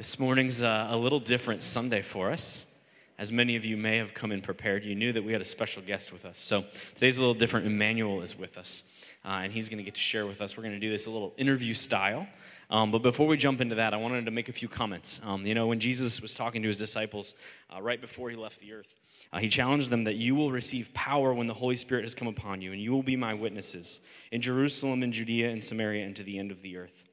This morning's uh, a little different Sunday for us. As many of you may have come in prepared, you knew that we had a special guest with us. So today's a little different. Emmanuel is with us, uh, and he's going to get to share with us. We're going to do this a little interview style. Um, but before we jump into that, I wanted to make a few comments. Um, you know, when Jesus was talking to his disciples uh, right before he left the earth, uh, he challenged them that you will receive power when the Holy Spirit has come upon you, and you will be my witnesses in Jerusalem and Judea and Samaria and to the end of the earth.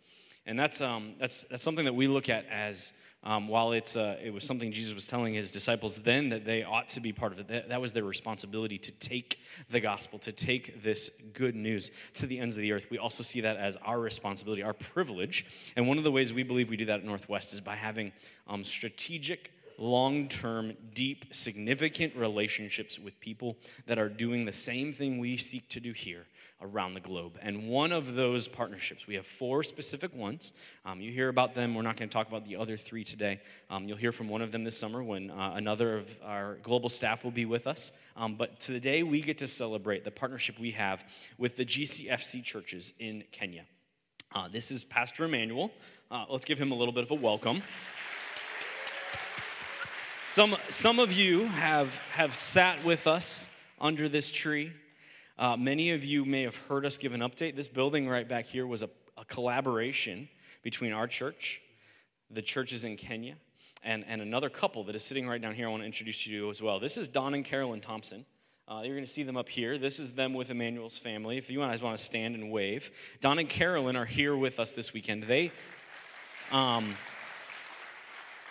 And that's, um, that's, that's something that we look at as um, while it's, uh, it was something Jesus was telling his disciples then that they ought to be part of it. That, that was their responsibility to take the gospel, to take this good news to the ends of the earth. We also see that as our responsibility, our privilege. And one of the ways we believe we do that at Northwest is by having um, strategic long term, deep, significant relationships with people that are doing the same thing we seek to do here around the globe. And one of those partnerships, we have four specific ones. Um, you hear about them. We're not going to talk about the other three today. Um, you'll hear from one of them this summer when uh, another of our global staff will be with us. Um, but today we get to celebrate the partnership we have with the GCFC churches in Kenya. Uh, this is Pastor Emmanuel. Uh, let's give him a little bit of a welcome. Some, some of you have, have sat with us under this tree uh, many of you may have heard us give an update. This building right back here was a, a collaboration between our church, the churches in Kenya, and, and another couple that is sitting right down here. I want to introduce you to as well. This is Don and Carolyn Thompson. Uh, you're going to see them up here. This is them with Emmanuel's family. If you guys want to stand and wave, Don and Carolyn are here with us this weekend. They, um,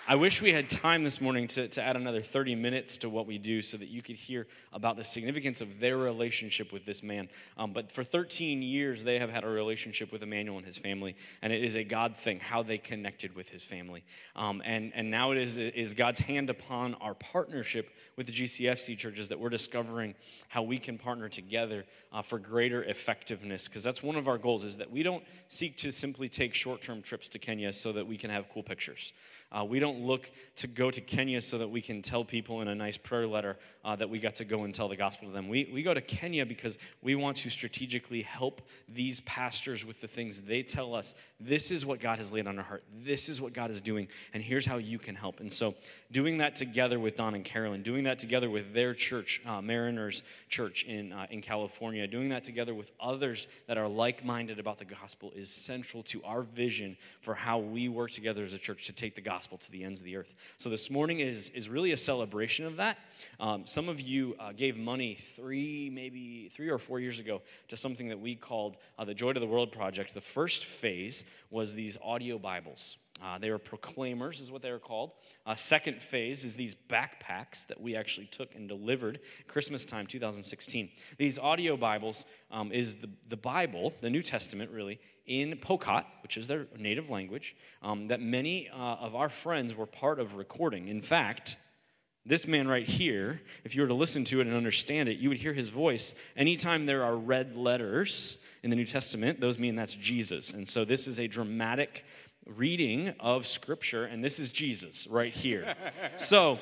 I wish we had time this morning to, to add another 30 minutes to what we do so that you could hear about the significance of their relationship with this man. Um, but for 13 years, they have had a relationship with Emmanuel and his family, and it is a God thing how they connected with his family. Um, and, and now it is, is God's hand upon our partnership with the GCFC churches that we're discovering how we can partner together uh, for greater effectiveness, because that's one of our goals is that we don't seek to simply take short-term trips to Kenya so that we can have cool pictures. Uh, we don't look to go to Kenya so that we can tell people in a nice prayer letter uh, that we got to go and tell the gospel to them. We, we go to Kenya because we want to strategically help these pastors with the things they tell us. This is what God has laid on our heart. This is what God is doing, and here's how you can help. And so, doing that together with Don and Carolyn, doing that together with their church, uh, Mariners Church in, uh, in California, doing that together with others that are like minded about the gospel is central to our vision for how we work together as a church to take the gospel to the ends of the earth. So, this morning is, is really a celebration of that. Um, some of you uh, gave money three, maybe three or four years ago to something that we called uh, the Joy to the World Project. The first phase was these audio Bibles. Uh, they were proclaimers, is what they were called. Uh, second phase is these backpacks that we actually took and delivered Christmas time 2016. These audio Bibles um, is the, the Bible, the New Testament really, in Pokot, which is their native language, um, that many uh, of our friends were part of recording. In fact, this man right here, if you were to listen to it and understand it, you would hear his voice. Anytime there are red letters in the New Testament, those mean that's Jesus. And so this is a dramatic reading of Scripture, and this is Jesus right here. so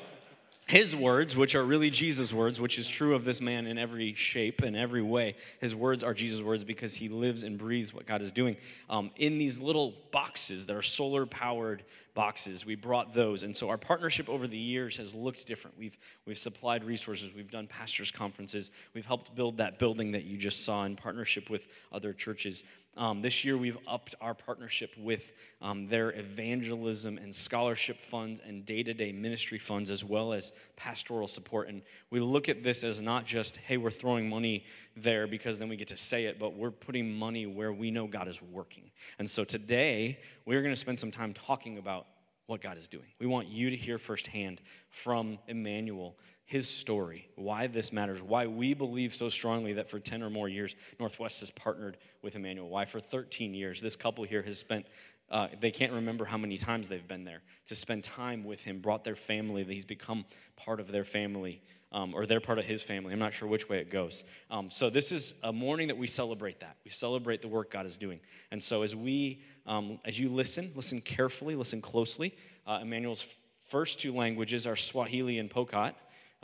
his words, which are really Jesus' words, which is true of this man in every shape and every way, his words are Jesus' words because he lives and breathes what God is doing. Um, in these little boxes that are solar powered boxes, we brought those. And so our partnership over the years has looked different. We've, we've supplied resources, we've done pastors' conferences, we've helped build that building that you just saw in partnership with other churches. Um, this year, we've upped our partnership with um, their evangelism and scholarship funds and day to day ministry funds, as well as pastoral support. And we look at this as not just, hey, we're throwing money there because then we get to say it, but we're putting money where we know God is working. And so today, we're going to spend some time talking about what God is doing. We want you to hear firsthand from Emmanuel his story, why this matters, why we believe so strongly that for 10 or more years, Northwest has partnered with Emmanuel, why for 13 years, this couple here has spent, uh, they can't remember how many times they've been there, to spend time with him, brought their family, that he's become part of their family. Um, or they're part of his family. I'm not sure which way it goes. Um, so, this is a morning that we celebrate that. We celebrate the work God is doing. And so, as we, um, as you listen, listen carefully, listen closely. Uh, Emmanuel's first two languages are Swahili and Pokot.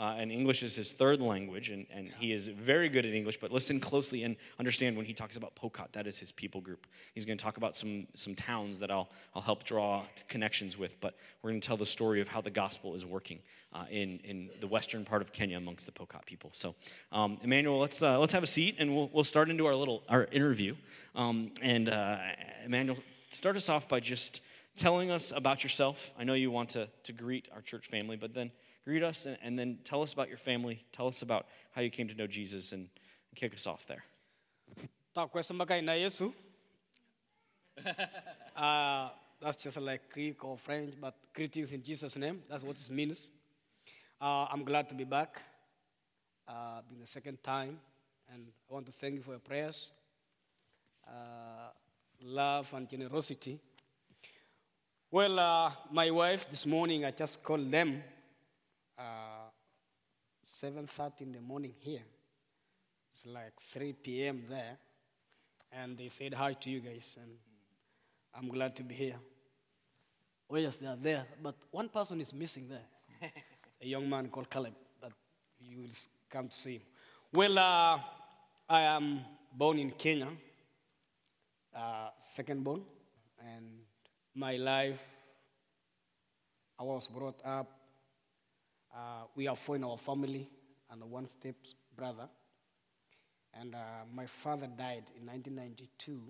Uh, and English is his third language, and, and he is very good at English. But listen closely and understand when he talks about Pokot, that is his people group. He's going to talk about some, some towns that I'll, I'll help draw connections with, but we're going to tell the story of how the gospel is working uh, in, in the western part of Kenya amongst the Pokot people. So, um, Emmanuel, let's, uh, let's have a seat, and we'll, we'll start into our little our interview. Um, and uh, Emmanuel, start us off by just telling us about yourself. I know you want to, to greet our church family, but then greet us and, and then tell us about your family. Tell us about how you came to know Jesus and, and kick us off there. uh, that's just like Greek or French, but greetings in Jesus' name. That's what it means. Uh, I'm glad to be back. Uh, being the second time, and I want to thank you for your prayers, uh, love, and generosity. Well, uh, my wife this morning, I just called them 7.30 in the morning here. It's like 3 p.m. there. And they said hi to you guys, and I'm glad to be here. Oh, yes, they are there, but one person is missing there. a young man called Caleb, but you will come to see him. Well, uh, I am born in Kenya, uh, second born, and my life, I was brought up uh, we are four in our family and one step brother. And uh, my father died in 1992,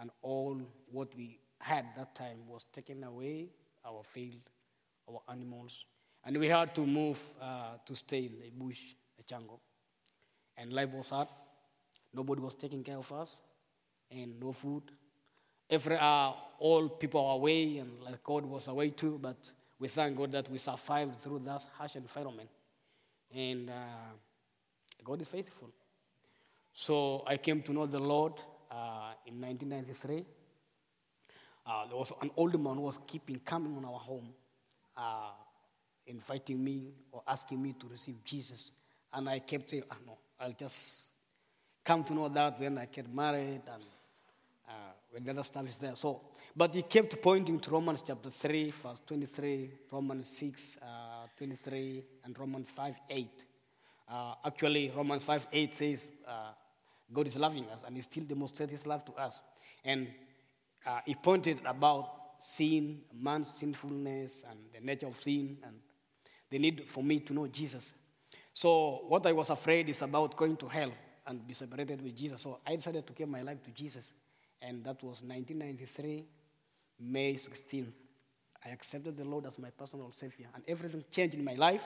and all what we had that time was taken away our field, our animals. And we had to move uh, to stay in a bush, a jungle. And life was hard. Nobody was taking care of us, and no food. Every, uh, all people were away, and like God was away too, but we thank God that we survived through that harsh environment. And uh, God is faithful. So I came to know the Lord uh, in 1993. Uh, there was an old man who was keeping coming on our home, uh, inviting me or asking me to receive Jesus. And I kept saying, ah, no, I'll just come to know that when I get married and uh, when the other stuff is there. So but he kept pointing to Romans chapter 3, verse 23, Romans 6, uh, 23, and Romans 5, 8. Uh, actually, Romans 5, 8 says uh, God is loving us and he still demonstrates his love to us. And uh, he pointed about sin, man's sinfulness, and the nature of sin, and the need for me to know Jesus. So, what I was afraid is about going to hell and be separated with Jesus. So, I decided to give my life to Jesus. And that was 1993 May 16th, I accepted the Lord as my personal Savior, and everything changed in my life.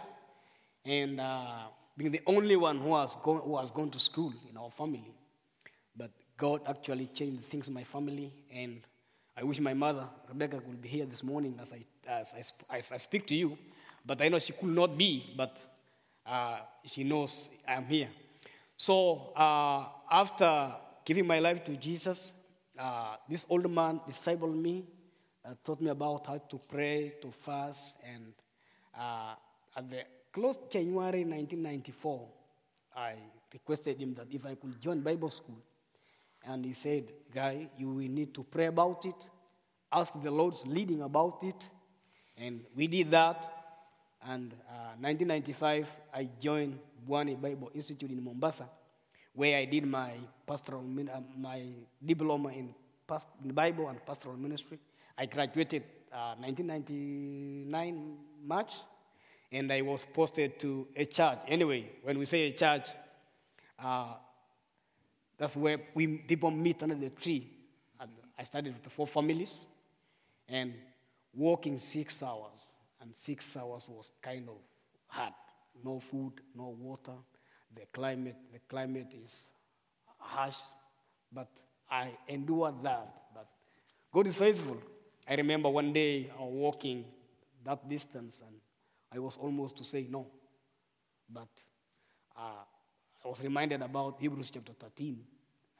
And uh, being the only one who has, gone, who has gone to school in our family. But God actually changed things in my family, and I wish my mother, Rebecca, could be here this morning as I, as I, as I speak to you. But I know she could not be, but uh, she knows I'm here. So uh, after giving my life to Jesus, uh, this old man discipled me uh, taught me about how to pray, to fast, and uh, at the close January 1994, I requested him that if I could join Bible school. And he said, Guy, you will need to pray about it, ask the Lord's leading about it. And we did that. And uh, 1995, I joined Bwani Bible Institute in Mombasa, where I did my pastoral, uh, my diploma in, Bible and pastoral ministry. I graduated uh, 1999 March, and I was posted to a church. Anyway, when we say a church, uh, that's where we people meet under the tree. I started with the four families, and walking six hours, and six hours was kind of hard. No food, no water. The climate, the climate is harsh, but I endured that. But God is faithful. I remember one day I was walking that distance and I was almost to say no. But uh, I was reminded about Hebrews chapter 13,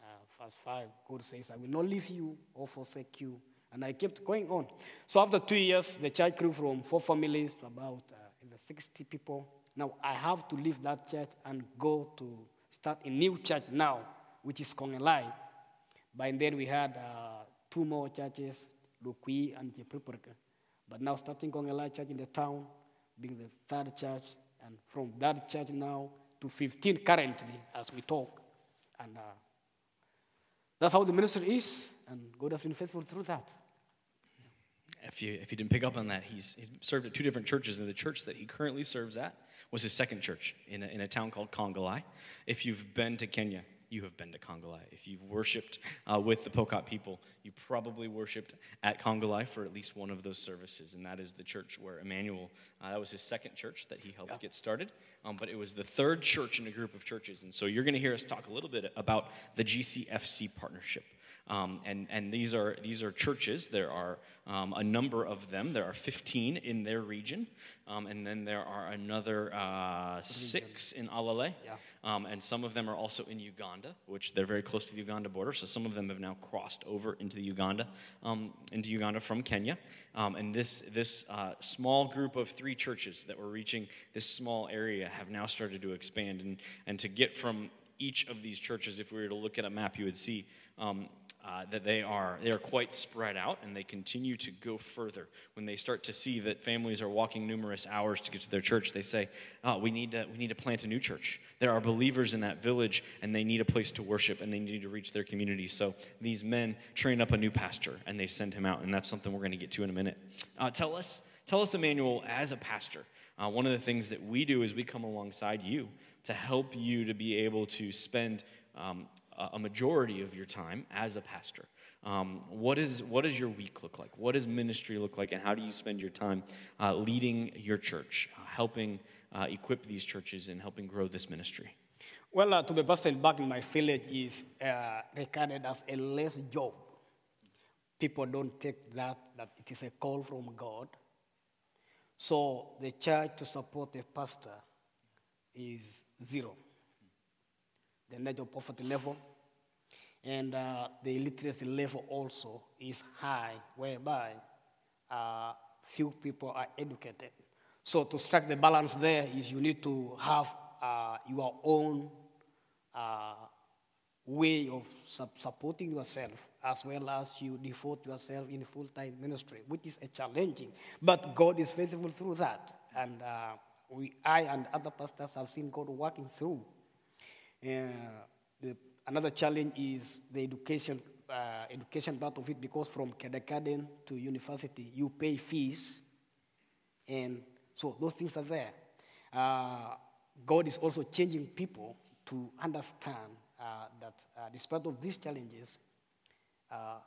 uh, verse 5. God says, I will not leave you or forsake you. And I kept going on. So after two years, the church grew from four families to about uh, in the 60 people. Now I have to leave that church and go to start a new church now, which is Kongelai. By then we had uh, two more churches, Lukui and Jepurpurka. But now starting Kongelai Church in the town, being the third church, and from that church now to 15 currently as we talk. And uh, that's how the ministry is, and God has been faithful through that. If you, if you didn't pick up on that, he's, he's served at two different churches, and the church that he currently serves at was his second church in a, in a town called Kongelai. If you've been to Kenya, you have been to Kongelai. If you've worshiped uh, with the Pokot people, you probably worshiped at Kongelai for at least one of those services, and that is the church where Emmanuel, uh, that was his second church that he helped yeah. get started, um, but it was the third church in a group of churches. And so you're going to hear us talk a little bit about the GCFC partnership. Um, and and these, are, these are churches. There are um, a number of them. There are 15 in their region. Um, and then there are another uh, six in Alale. Yeah. Um, and some of them are also in Uganda, which they're very close to the Uganda border. So some of them have now crossed over into Uganda, um, into Uganda from Kenya. Um, and this, this uh, small group of three churches that were reaching this small area have now started to expand. And, and to get from each of these churches, if we were to look at a map, you would see um, uh, that they are they are quite spread out and they continue to go further. When they start to see that families are walking numerous hours to get to their church they say oh, we need to we need to plant a new church. There are believers in that village and they need a place to worship and they need to reach their community. So these men train up a new pastor and they send him out and that's something we're going to get to in a minute. Uh, tell us tell us emmanuel as a pastor uh, one of the things that we do is we come alongside you to help you to be able to spend um, a majority of your time as a pastor. Um, what, is, what does your week look like? What does ministry look like? And how do you spend your time uh, leading your church, uh, helping uh, equip these churches, and helping grow this ministry? Well, uh, to be pastor back in my village is uh, regarded as a less job. People don't take that, that it is a call from God. So the church to support the pastor is zero the of poverty level. And uh, the illiteracy level also is high, whereby uh, few people are educated. So to strike the balance there is you need to have uh, your own uh, way of supporting yourself as well as you devote yourself in full-time ministry, which is a challenging. But God is faithful through that. And uh, we, I and other pastors have seen God working through the, another challenge is the education, uh, education part of it because from kindergarten to university, you pay fees. And so those things are there. Uh, God is also changing people to understand uh, that uh, despite of these challenges, uh,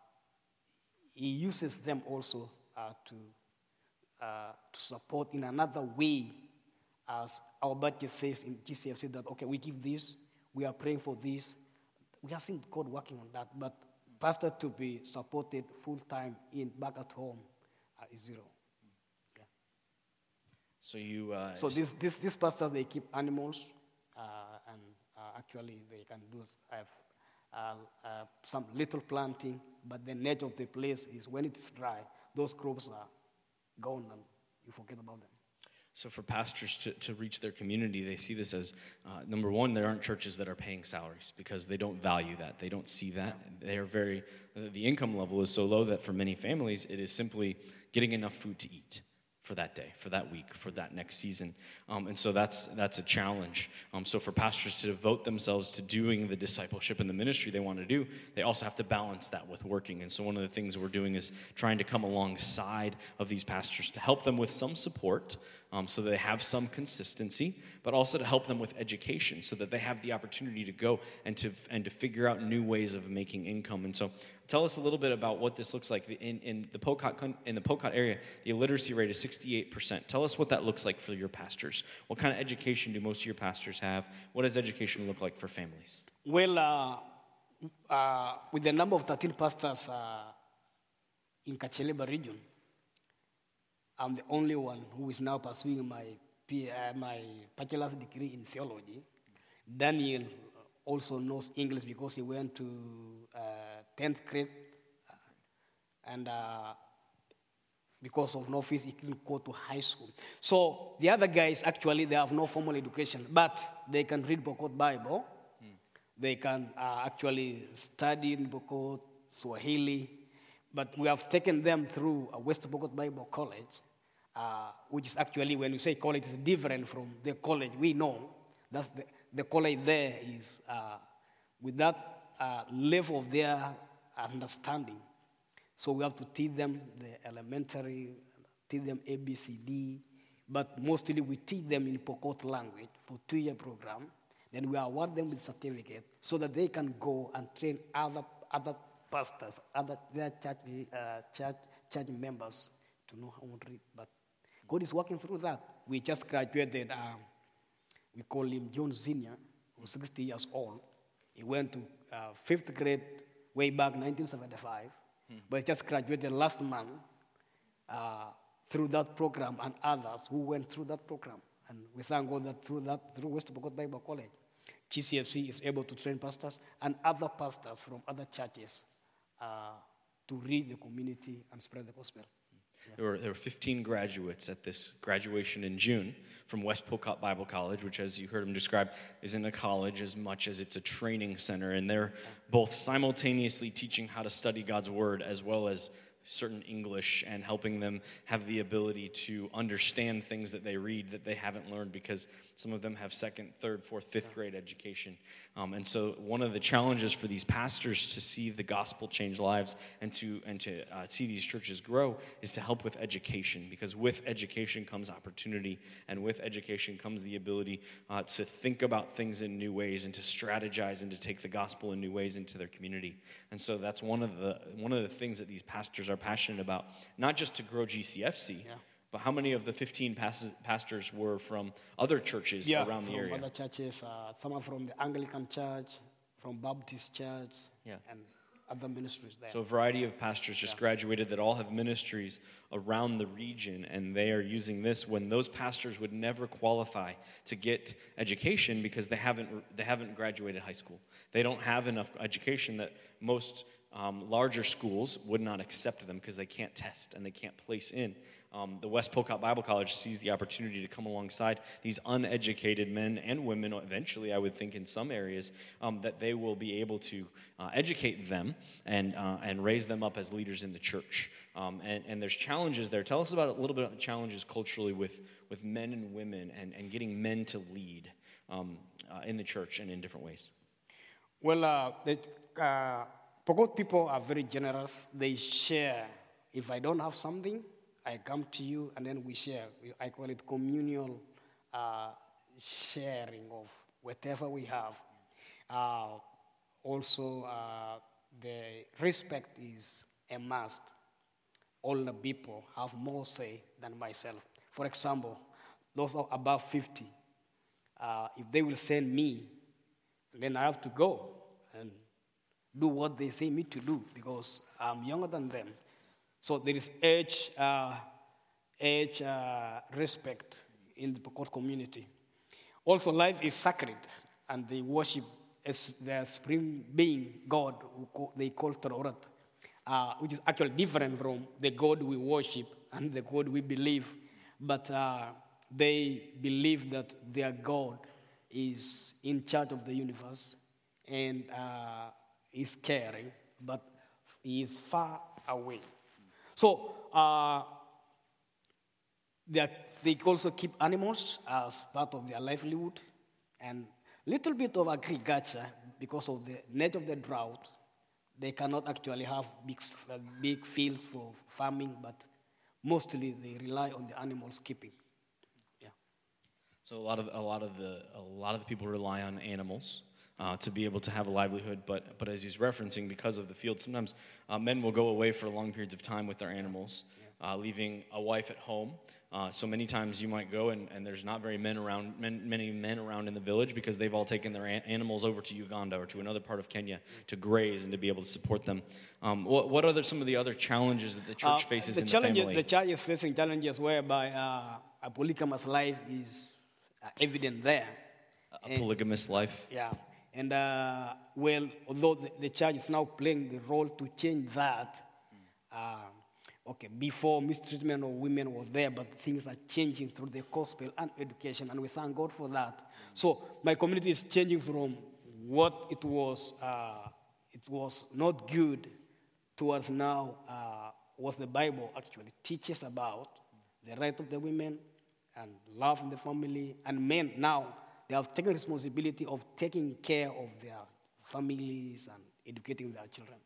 He uses them also uh, to, to support in another way, as our budget says in GCFC that, okay, we give this, we are praying for this. We are seeing God working on that, but pastor to be supported full time in back at home uh, is zero. Yeah. So you. Uh, so these, these, these pastors they keep animals, uh, and uh, actually they can do have uh, uh, some little planting, but the nature of the place is when it's dry, those crops are gone and you forget about them. So, for pastors to, to reach their community, they see this as uh, number one, there aren't churches that are paying salaries because they don't value that. They don't see that. They are very, the income level is so low that for many families, it is simply getting enough food to eat for that day, for that week, for that next season. Um, and so that's, that's a challenge. Um, so for pastors to devote themselves to doing the discipleship and the ministry they want to do, they also have to balance that with working. And so one of the things we're doing is trying to come alongside of these pastors to help them with some support um, so they have some consistency, but also to help them with education so that they have the opportunity to go and to, and to figure out new ways of making income. And so Tell us a little bit about what this looks like. In, in, the, Pokot, in the Pokot area, the illiteracy rate is 68%. Tell us what that looks like for your pastors. What kind of education do most of your pastors have? What does education look like for families? Well, uh, uh, with the number of 13 pastors uh, in Kacheliba region, I'm the only one who is now pursuing my, uh, my bachelor's degree in theology. Daniel also knows English because he went to uh, 10th grade. And uh, because of no fees, he couldn't go to high school. So the other guys, actually, they have no formal education, but they can read Pokot Bible. Mm. They can uh, actually study in Pokot, Swahili. But we have taken them through a West Pokot Bible College, uh, which is actually, when you say college, is different from the college we know. That's the, the college there is uh, with that uh, level of their understanding. So we have to teach them the elementary, teach them ABCD, but mostly we teach them in Pokot language for two-year program. Then we award them with certificate so that they can go and train other, other pastors, other their church, uh, church, church members to know how to read. But God is working through that. We just graduated, um, we call him John Senior, who's 60 years old. He went to uh, fifth grade way back 1975, but he just graduated last month uh, through that program and others who went through that program. And we thank God that through that, through West Pokot Bible College, GCFC is able to train pastors and other pastors from other churches uh, to read the community and spread the gospel. There were, there were 15 graduates at this graduation in June from West Pokot Bible College, which, as you heard him describe, isn't a college as much as it's a training center. And they're both simultaneously teaching how to study God's Word as well as certain English and helping them have the ability to understand things that they read that they haven't learned because some of them have second, third, fourth, fifth grade education. Um, and so, one of the challenges for these pastors to see the gospel change lives and to, and to uh, see these churches grow is to help with education because with education comes opportunity, and with education comes the ability uh, to think about things in new ways and to strategize and to take the gospel in new ways into their community. And so, that's one of the, one of the things that these pastors are passionate about, not just to grow GCFC. Yeah. But how many of the 15 pas- pastors were from other churches around the area? Yeah, from other churches. Uh, some are from the Anglican Church, from Baptist Church, Yeah. and other ministries there. So, a variety of pastors just graduated that all have ministries around the region, and they are using this when those pastors would never qualify to get education because they haven't, they haven't graduated high school. They don't have enough education that most um, larger schools would not accept them because they can't test and they can't place in. Um, the West Pokot Bible College sees the opportunity to come alongside these uneducated men and women, eventually, I would think, in some areas, um, that they will be able to uh, educate them and, uh, and raise them up as leaders in the church. Um, and, and there's challenges there. Tell us about a little bit of challenges culturally with, with men and women and, and getting men to lead um, uh, in the church and in different ways. Well, uh, the uh, Pokot people are very generous. They share. If I don't have something, I come to you and then we share. I call it communal uh, sharing of whatever we have. Uh, also, uh, the respect is a must. Older people have more say than myself. For example, those are above 50. Uh, if they will send me then I have to go and do what they say me to do because I'm younger than them. So there is age, uh, age uh, respect in the Pokot community. Also, life is sacred, and they worship as their supreme being, God, who they call Tororot, uh, which is actually different from the God we worship and the God we believe. But uh, they believe that their God is in charge of the universe and uh, is caring, but he is far away. So uh, they, they also keep animals as part of their livelihood and little bit of agriculture because of the nature of the drought. They cannot actually have big, uh, big fields for farming, but mostly they rely on the animals keeping. Yeah. So a lot of a lot of the a lot of the people rely on animals uh, to be able to have a livelihood. But but as he's referencing, because of the field, sometimes uh, men will go away for long periods of time with their animals, uh, leaving a wife at home. Uh, so many times you might go and, and there's not very men around, men, many men around in the village because they've all taken their an- animals over to Uganda or to another part of Kenya to graze and to be able to support them. Um, what, what are some of the other challenges that the church Uh, faces the in the challenges, family? The church is facing challenges whereby uh, a polygamous life is evident there. a polygamous life. Yeah. And uh, well, although the, the church is now playing the role to change that, uh, okay, before mistreatment of women was there, but things are changing through the gospel and education, and we thank God for that. So my community is changing from what it was, uh, it was not good, towards now uh, what the Bible actually teaches about the right of the women and love in the family. And men now, they have taken responsibility of taking care of their families and educating their children.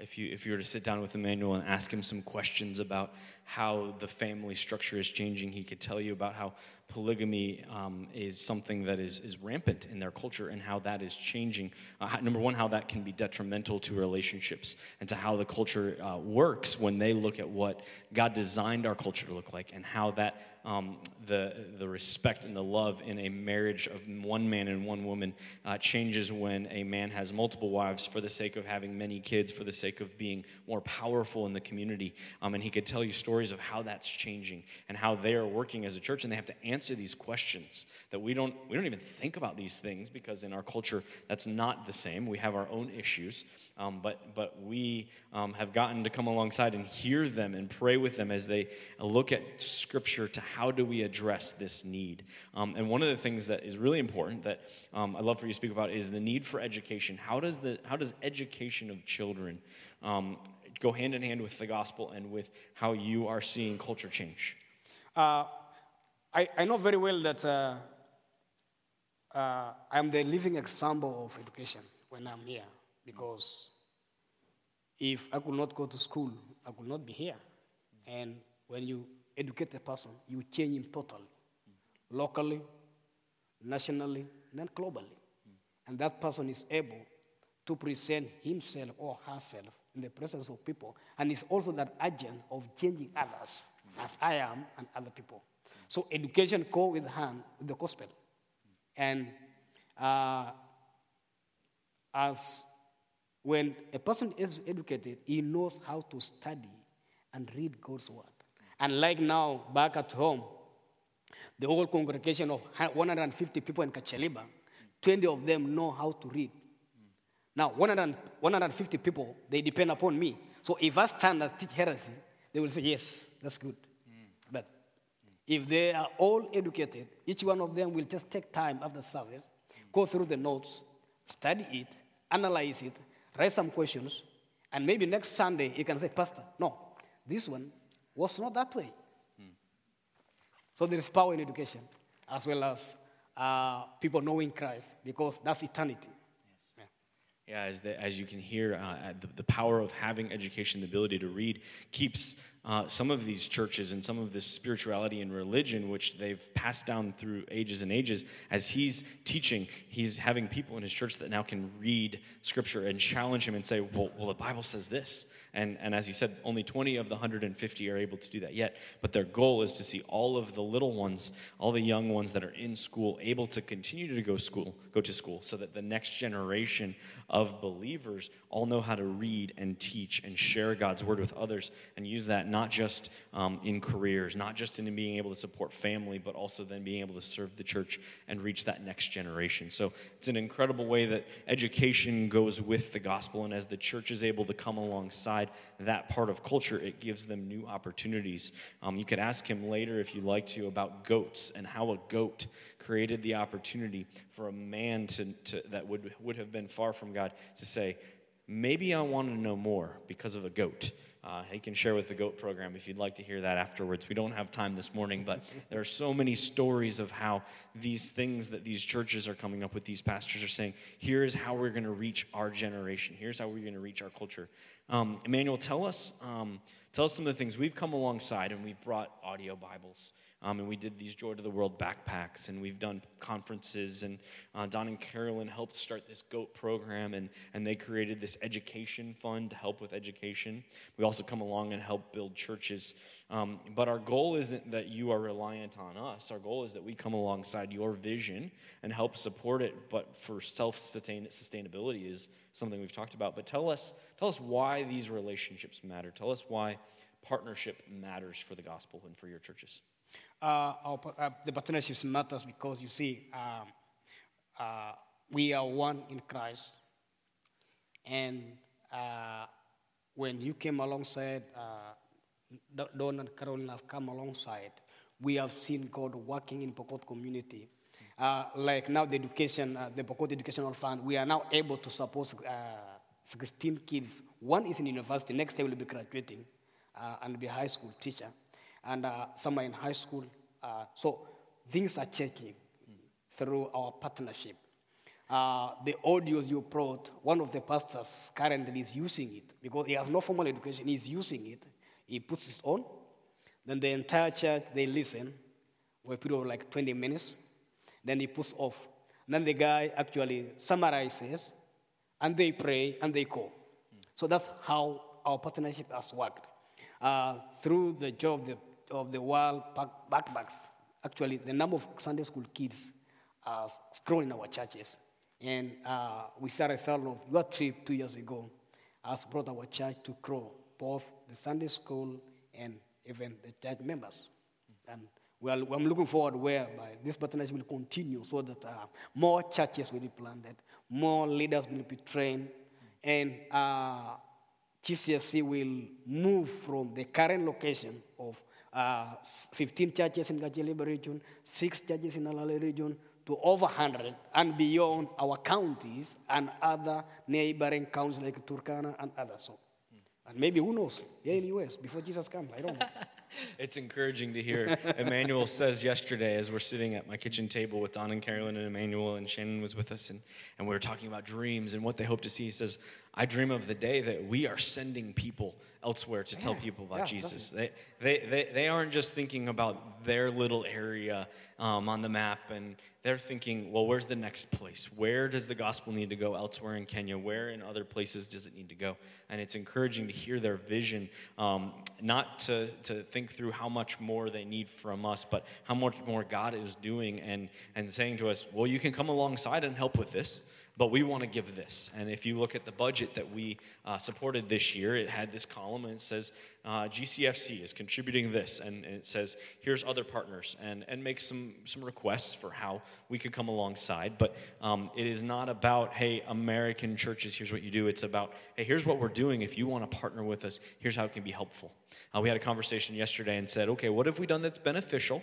If you if you were to sit down with Emmanuel and ask him some questions about how the family structure is changing, he could tell you about how polygamy um, is something that is, is rampant in their culture and how that is changing. Uh, how, number one, how that can be detrimental to relationships and to how the culture uh, works when they look at what God designed our culture to look like and how that um, the, the respect and the love in a marriage of one man and one woman uh, changes when a man has multiple wives for the sake of having many kids, for the sake of being more powerful in the community. Um, and he could tell you stories of how that's changing and how they are working as a church and they have to answer these questions that we don't, we don't even think about these things because in our culture that's not the same. We have our own issues. Um, but, but we um, have gotten to come alongside and hear them and pray with them as they look at Scripture to how do we address this need. Um, and one of the things that is really important that um, I'd love for you to speak about is the need for education. How does, the, how does education of children um, go hand in hand with the gospel and with how you are seeing culture change? Uh, I, I know very well that uh, uh, I'm the living example of education when I'm here because if I could not go to school, I could not be here. And when you educate a person, you change him totally, locally, nationally, and then globally. And that person is able to present himself or herself in the presence of people, and is also that agent of changing others, as I am and other people. So education go with hand with the gospel, and uh, as when a person is educated, he knows how to study and read God's word. And like now, back at home, the whole congregation of 150 people in Kacheliba, 20 of them know how to read. Now, 100, 150 people, they depend upon me. So if I stand and teach heresy, they will say, yes, that's good. Mm. But if they are all educated, each one of them will just take time after service, go through the notes, study it, analyze it, write some questions, and maybe next Sunday you can say, Pastor, no, this one was not that way. Hmm. So there is power in education as well as uh, people knowing Christ because that's eternity. Yes. Yeah, yeah as, the, as you can hear, uh, the, the power of having education, the ability to read, keeps uh, some of these churches and some of this spirituality and religion, which they've passed down through ages and ages, as he's teaching, he's having people in his church that now can read scripture and challenge him and say, well, well the Bible says this. And, and as he said, only 20 of the 150 are able to do that yet. But their goal is to see all of the little ones, all the young ones that are in school, able to continue to go school, go to school, so that the next generation of believers all know how to read and teach and share God's word with others and use that not just um, in careers, not just in being able to support family, but also then being able to serve the church and reach that next generation. So it's an incredible way that education goes with the gospel. And as the church is able to come alongside that part of culture, it gives them new opportunities. Um, you could ask him later, if you'd like to, about goats and how a goat created the opportunity for a man to, to, that would, would have been far from God to say, Maybe I want to know more because of a goat. Uh, he can share with the GOAT program if you'd like to hear that afterwards. We don't have time this morning, but there are so many stories of how these things that these churches are coming up with, these pastors are saying, here's how we're going to reach our generation. Here's how we're going to reach our culture. Um, Emmanuel, tell us, um, tell us some of the things we've come alongside and we've brought audio Bibles. Um, and we did these Joy to the World backpacks, and we've done conferences. And uh, Don and Carolyn helped start this GOAT program, and, and they created this education fund to help with education. We also come along and help build churches. Um, but our goal isn't that you are reliant on us. Our goal is that we come alongside your vision and help support it. But for self sustainability is something we've talked about. But tell us, tell us why these relationships matter. Tell us why partnership matters for the gospel and for your churches uh, uh, the partnerships matters because you see, um, uh, we are one in Christ. And uh, when you came alongside, uh, Don and Carolyn have come alongside, we have seen God working in Pokot community. Uh, like now the education, the Pokot Educational Fund, we are now able to support 16 kids. One is in university, next year will be graduating and be a high school teacher. And uh, some are in high school. Uh, so things are changing through our partnership. Uh, the audios you brought, one of the pastors currently is using it because he has no formal education. He's using it. He puts it on. Then the entire church, they listen for a period of like 20 minutes. Then he puts off. And then the guy actually summarizes, and they pray, and they go. So that's how our partnership has worked. Uh, through the job the, of the world backpacks, actually, the number of Sunday school kids has grown in our churches. And uh, we saw a result of your trip two years ago has brought our church to grow, both the Sunday school and even the church members. And well, I'm looking forward whereby this partnership will continue so that uh, more churches will be planted, more leaders will be trained, and uh, GCFC will move from the current location of uh, 15 churches in Kacheliba region, six churches in Alale region, to over 100 and beyond our counties and other neighboring counties like Turkana and others. So, and maybe who knows, here in the US, before Jesus comes, I don't know. it's encouraging to hear. Emmanuel says yesterday, as we're sitting at my kitchen table with Don and Carolyn and Emmanuel, and Shannon was with us, and, and we were talking about dreams and what they hope to see. He says, I dream of the day that we are sending people elsewhere to tell people about yeah, Jesus. They, they, they, they aren't just thinking about their little area um, on the map, and they're thinking, well, where's the next place? Where does the gospel need to go elsewhere in Kenya? Where in other places does it need to go? And it's encouraging to hear their vision, um, not to, to think through how much more they need from us, but how much more God is doing and, and saying to us, well, you can come alongside and help with this but we want to give this. And if you look at the budget that we uh, supported this year, it had this column and it says uh, GCFC is contributing this, and, and, it says here's other partners, and and makes some some requests for how we could come alongside. But um, it is not about hey American churches, here's what you do. It's about hey here's what we're doing. If you want to partner with us, here's how it can be helpful. Uh, we had a conversation yesterday and said, okay, what have we done that's beneficial,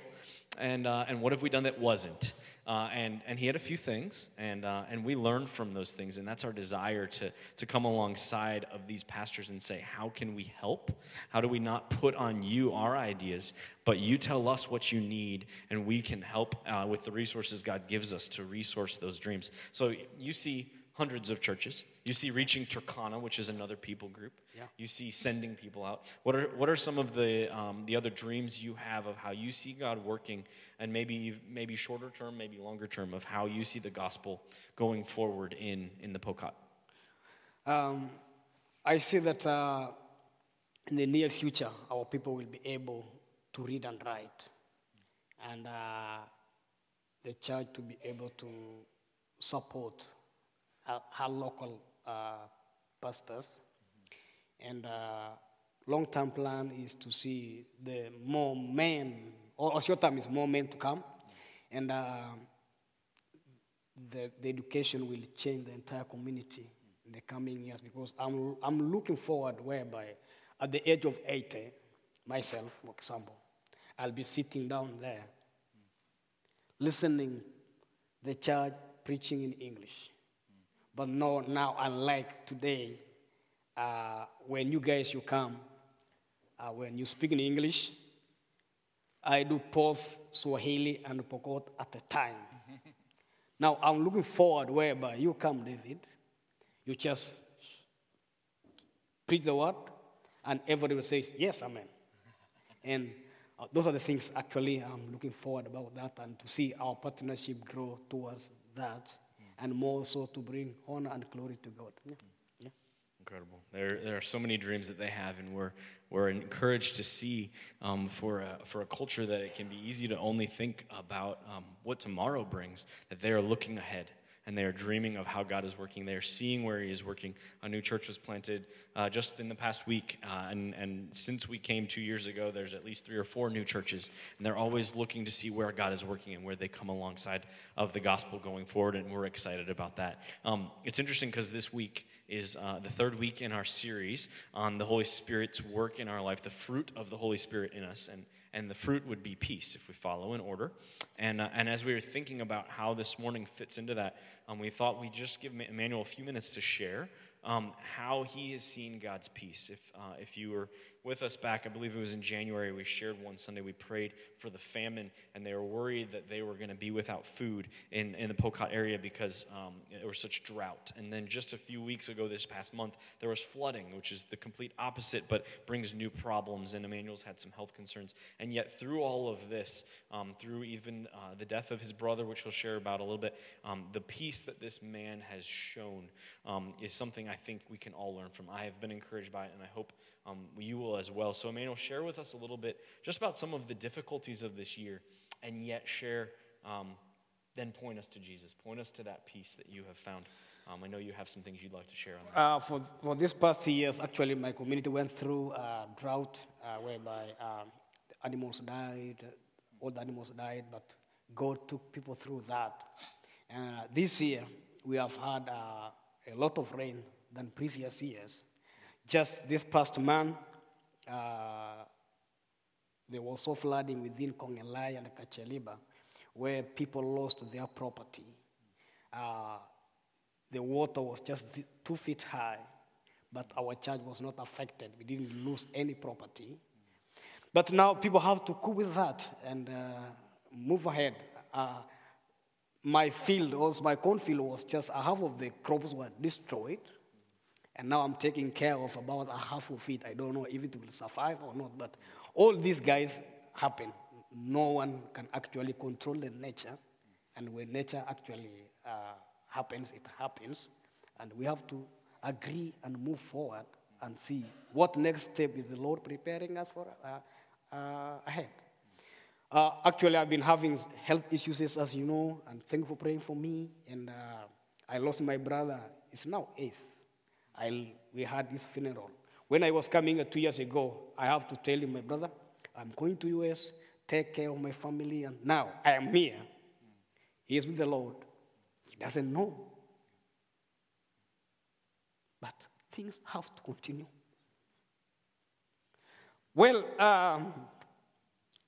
and uh, and what have we done that wasn't? Uh, and, and he had a few things, and, uh, and we learned from those things. And that's our desire to, to come alongside of these pastors and say, How can we help? How do we not put on you our ideas, but you tell us what you need, and we can help uh, with the resources God gives us to resource those dreams? So you see hundreds of churches. You see reaching Turkana, which is another people group. Yeah. You see sending people out. What are, what are some of the, um, the other dreams you have of how you see God working, and maybe, maybe shorter term, maybe longer term, of how you see the gospel going forward in, in the Pokot? Um, I see that uh, in the near future, our people will be able to read and write, and uh, the church to be able to support our, local uh, pastors. And uh, long-term plan is to see the more men, or short term is more men to come. And uh, the, the education will change the entire community in the coming years because I'm, I'm looking forward whereby at the age of 80, myself, for example, I'll be sitting down there listening the church preaching in English. But no, now, unlike today, uh, when you guys you come, uh, when you speak in English, I do both Swahili and Pokot at a time. now, I'm looking forward whereby you come, David, you just preach the word, and everybody says, Yes, Amen. and uh, those are the things actually I'm looking forward about that and to see our partnership grow towards that and more so to bring honor and glory to God. Yeah. Incredible. There, there are so many dreams that they have, and we're, we're encouraged to see um, for, a, for a culture that it can be easy to only think about um, what tomorrow brings, that they are looking ahead and they are dreaming of how God is working. They are seeing where He is working. A new church was planted uh, just in the past week, uh, and, and since we came two years ago, there's at least three or four new churches, and they're always looking to see where God is working and where they come alongside of the gospel going forward, and we're excited about that. Um, it's interesting because this week is uh, the third week in our series on the Holy Spirit's work in our life, the fruit of the Holy Spirit in us, and and the fruit would be peace if we follow in order. And, uh, and as we were thinking about how this morning fits into that, um, we thought we'd just give Emmanuel a few minutes to share um, how he has seen God's peace. If, uh, if you were with us back, I believe it was in January, we shared one Sunday, we prayed for the famine, and they were worried that they were going to be without food in, in the Pokot area because um, was such drought. And then just a few weeks ago, this past month, there was flooding, which is the complete opposite, but brings new problems. And Emmanuel's had some health concerns. And yet, through all of this, um, through even uh, the death of his brother, which we'll share about a little bit, um, the peace that this man has shown um, is something I think we can all learn from. I have been encouraged by it, and I hope um, you will as well. So, Emmanuel, share with us a little bit just about some of the difficulties of this year, and yet share, um, then point us to Jesus. Point us to that peace that you have found. Um, I know you have some things you'd like to share on that. Uh, for, for these past years, actually, my community went through a drought uh, whereby um, animals died, all the animals died, but God took people through that. Uh, this year, we have had uh, a lot of rain than previous years. Just this past month, uh, there was so flooding within Kongelai and Kacheliba where people lost their property. Uh, the water was just two feet high, but our church was not affected. We didn't lose any property. But now people have to cope with that and uh, move ahead. Uh, my field, also my cornfield, was just a half of the crops were destroyed. And now I'm taking care of about a half of it. I don't know if it will survive or not, but all these guys happen. No one can actually control the nature. And when nature actually uh, happens, it happens. And we have to agree and move forward and see what next step is the Lord preparing us for uh, uh, ahead. Uh, actually, I've been having health issues, as you know, and thank you for praying for me. And uh, I lost my brother. It's now eighth. I, we had his funeral. When I was coming two years ago, I have to tell him, my brother, I'm going to US, take care of my family, and now I am here. He is with the Lord. He doesn't know. But things have to continue. Well, um,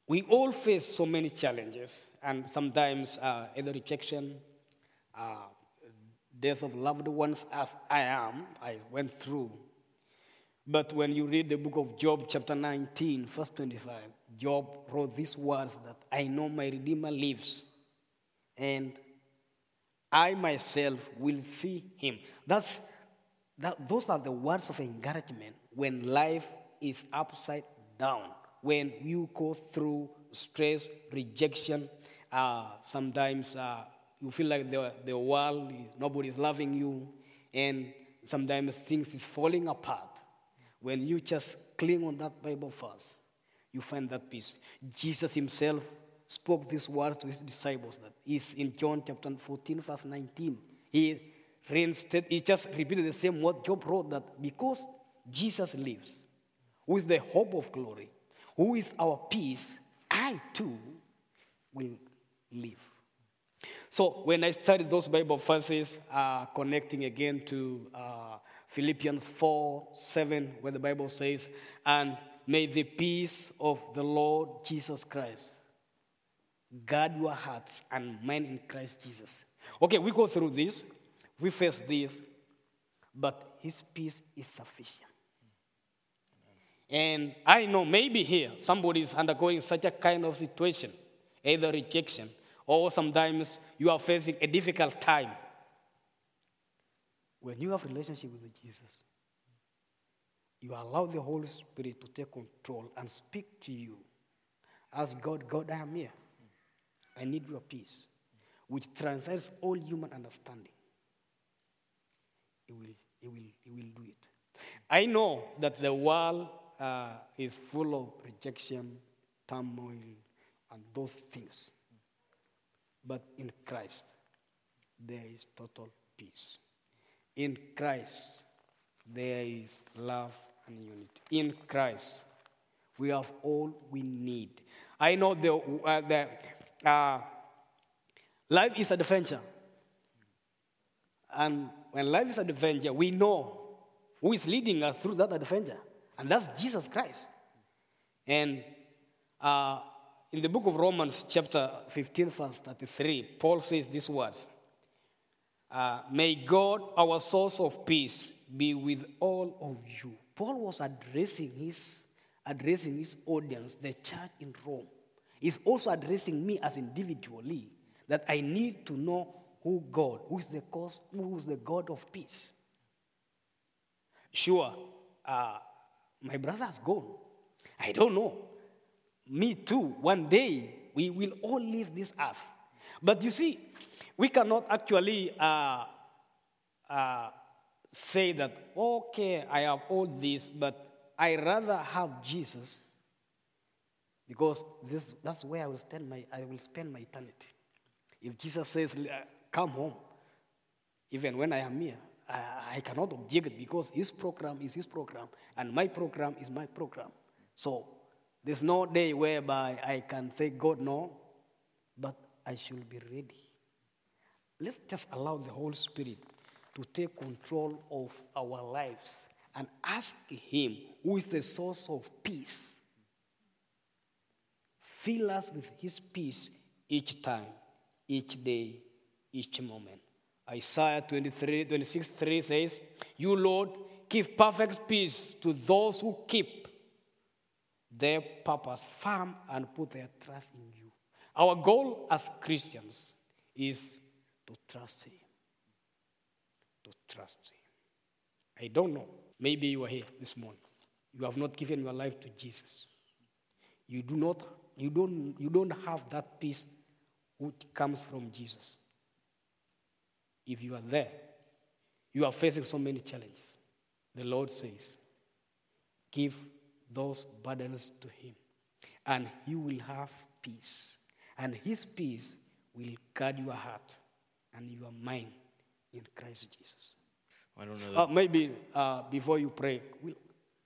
we all face so many challenges, and sometimes uh, either rejection, uh, death of loved ones, as I am, I went through. But when you read the book of Job, chapter 19, verse 25, Job wrote these words that I know my Redeemer lives, and I myself will see him. That's, that, those are the words of encouragement when life is upside down, when you go through stress, rejection, uh, sometimes uh, you feel like the, the world is, nobody's loving you, and sometimes things is falling apart. When you just cling on that Bible verse, you find that peace. Jesus himself spoke these words to his disciples. That is in John chapter 14, verse 19. He reinstated, he just repeated the same word Job wrote that because Jesus lives, who is the hope of glory, who is our peace, I too will live. So when I studied those Bible verses, uh, connecting again to uh, Philippians 4 7, where the Bible says, And may the peace of the Lord Jesus Christ guard your hearts and mind in Christ Jesus. Okay, we go through this, we face this, but His peace is sufficient. And I know maybe here somebody is undergoing such a kind of situation, either rejection or sometimes you are facing a difficult time. When you have a relationship with Jesus, you allow the Holy Spirit to take control and speak to you. Ask God, God, I am here. I need your peace, which transcends all human understanding. He will, he will, he will do it. I know that the world uh, is full of rejection, turmoil, and those things. But in Christ, there is total peace. In Christ, there is love and unity. In Christ, we have all we need. I know the, uh, the uh, life is an adventure. And when life is an adventure, we know who is leading us through that adventure. And that's Jesus Christ. And uh, in the book of Romans, chapter 15, verse 33, Paul says these words uh, May God, our source of peace, be with all of you. Paul was addressing his addressing his audience, the church in Rome. He's also addressing me as individually that I need to know who God, who is the cause, who is the God of peace. Sure, uh, my brother has gone. I don't know. Me too. One day we will all leave this earth. But you see, we cannot actually uh, uh, say that, okay, I have all this, but I rather have Jesus because this, that's where I will, spend my, I will spend my eternity. If Jesus says, come home, even when I am here, I, I cannot object because his program is his program and my program is my program. So there's no day whereby I can say, God, no, but I should be ready. Let's just allow the Holy Spirit to take control of our lives and ask Him, who is the source of peace, fill us with His peace each time, each day, each moment. Isaiah 23, 26, 3 says, You, Lord, give perfect peace to those who keep their purpose firm and put their trust in you. Our goal as Christians is to trust Him. To trust Him. I don't know. Maybe you are here this morning. You have not given your life to Jesus. You do not, you don't, you don't have that peace which comes from Jesus. If you are there, you are facing so many challenges. The Lord says, Give those burdens to Him, and you will have peace. And His peace will guard your heart and your mind in Christ Jesus. I don't know. Uh, maybe uh, before you pray, will,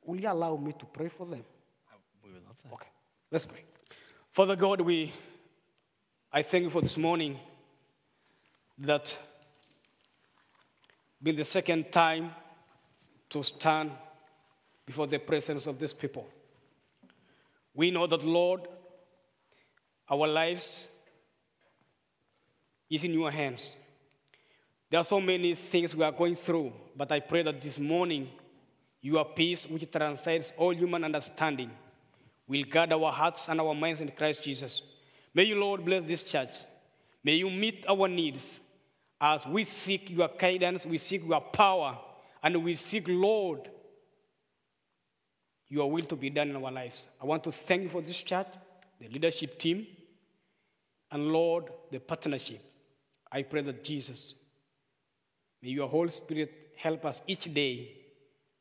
will you allow me to pray for them? we would love that. Okay, let's pray. Father God, we, I thank you for this morning that been the second time to stand before the presence of these people. We know that, Lord, our lives is in your hands. There are so many things we are going through, but I pray that this morning, your peace, which transcends all human understanding, will guard our hearts and our minds in Christ Jesus. May you, Lord, bless this church. May you meet our needs as we seek your guidance, we seek your power, and we seek, Lord, your will to be done in our lives. I want to thank you for this church, the leadership team, and Lord, the partnership. I pray that Jesus, may your Holy Spirit help us each day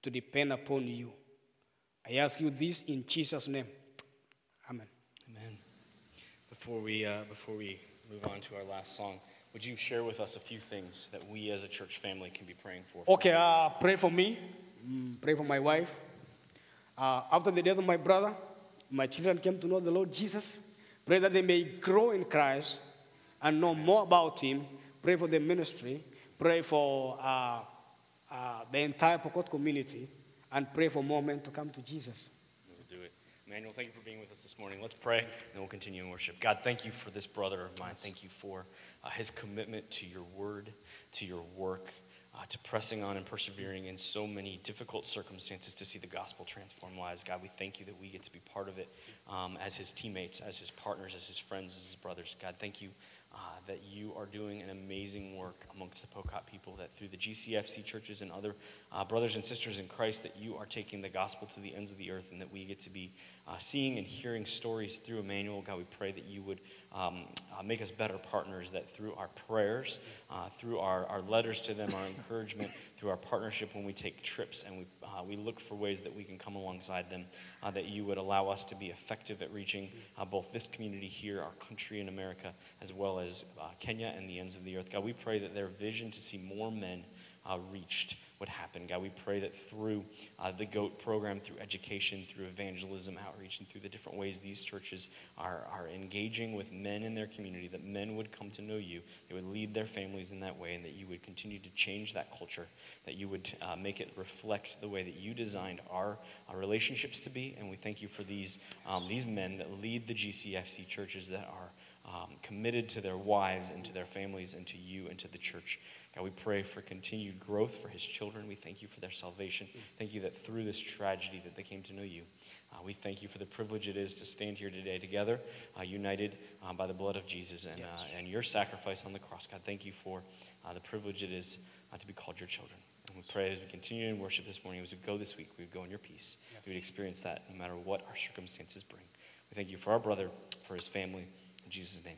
to depend upon you. I ask you this in Jesus' name. Amen. Amen. Before we, uh, before we move on to our last song, would you share with us a few things that we as a church family can be praying for? Okay, uh, pray for me. Mm, pray for my wife. Uh, after the death of my brother, my children came to know the Lord Jesus. Pray that they may grow in Christ and know more about Him. Pray for the ministry. Pray for uh, uh, the entire Pokot community. And pray for more men to come to Jesus. We'll do it. Emmanuel, thank you for being with us this morning. Let's pray, and we'll continue in worship. God, thank you for this brother of mine. Thank you for uh, his commitment to your word, to your work, uh, to pressing on and persevering in so many difficult circumstances to see the gospel transform lives. God, we thank you that we get to be part of it um, as his teammates, as his partners, as his friends, as his brothers. God, thank you uh, that you are doing an amazing work amongst the Pokot people, that through the GCFC churches and other uh, brothers and sisters in Christ, that you are taking the gospel to the ends of the earth and that we get to be uh, seeing and hearing stories through Emmanuel. God, we pray that you would um, uh, make us better partners, that through our prayers, uh, through our, our letters to them, our encouragement, through our partnership when we take trips and we, uh, we look for ways that we can come alongside them, uh, that you would allow us to be effective at reaching uh, both this community here, our country in America, as well as uh, Kenya and the ends of the earth. God, we pray that their vision to see more men uh, reached would happen. God, we pray that through uh, the GOAT program, through education, through evangelism, outreach, and through the different ways these churches are, are engaging with men in their community, that men would come to know you, they would lead their families in that way, and that you would continue to change that culture, that you would uh, make it reflect the way that you designed our, our relationships to be. And we thank you for these, um, these men that lead the GCFC churches that are um, committed to their wives and to their families and to you and to the church. God, we pray for continued growth for his children. We thank you for their salvation. Thank you that through this tragedy that they came to know you. Uh, we thank you for the privilege it is to stand here today together, uh, united uh, by the blood of Jesus and, uh, and your sacrifice on the cross. God, thank you for uh, the privilege it is uh, to be called your children. And we pray as we continue in worship this morning, as we go this week, we would go in your peace. We would experience that no matter what our circumstances bring. We thank you for our brother, for his family. In Jesus' name.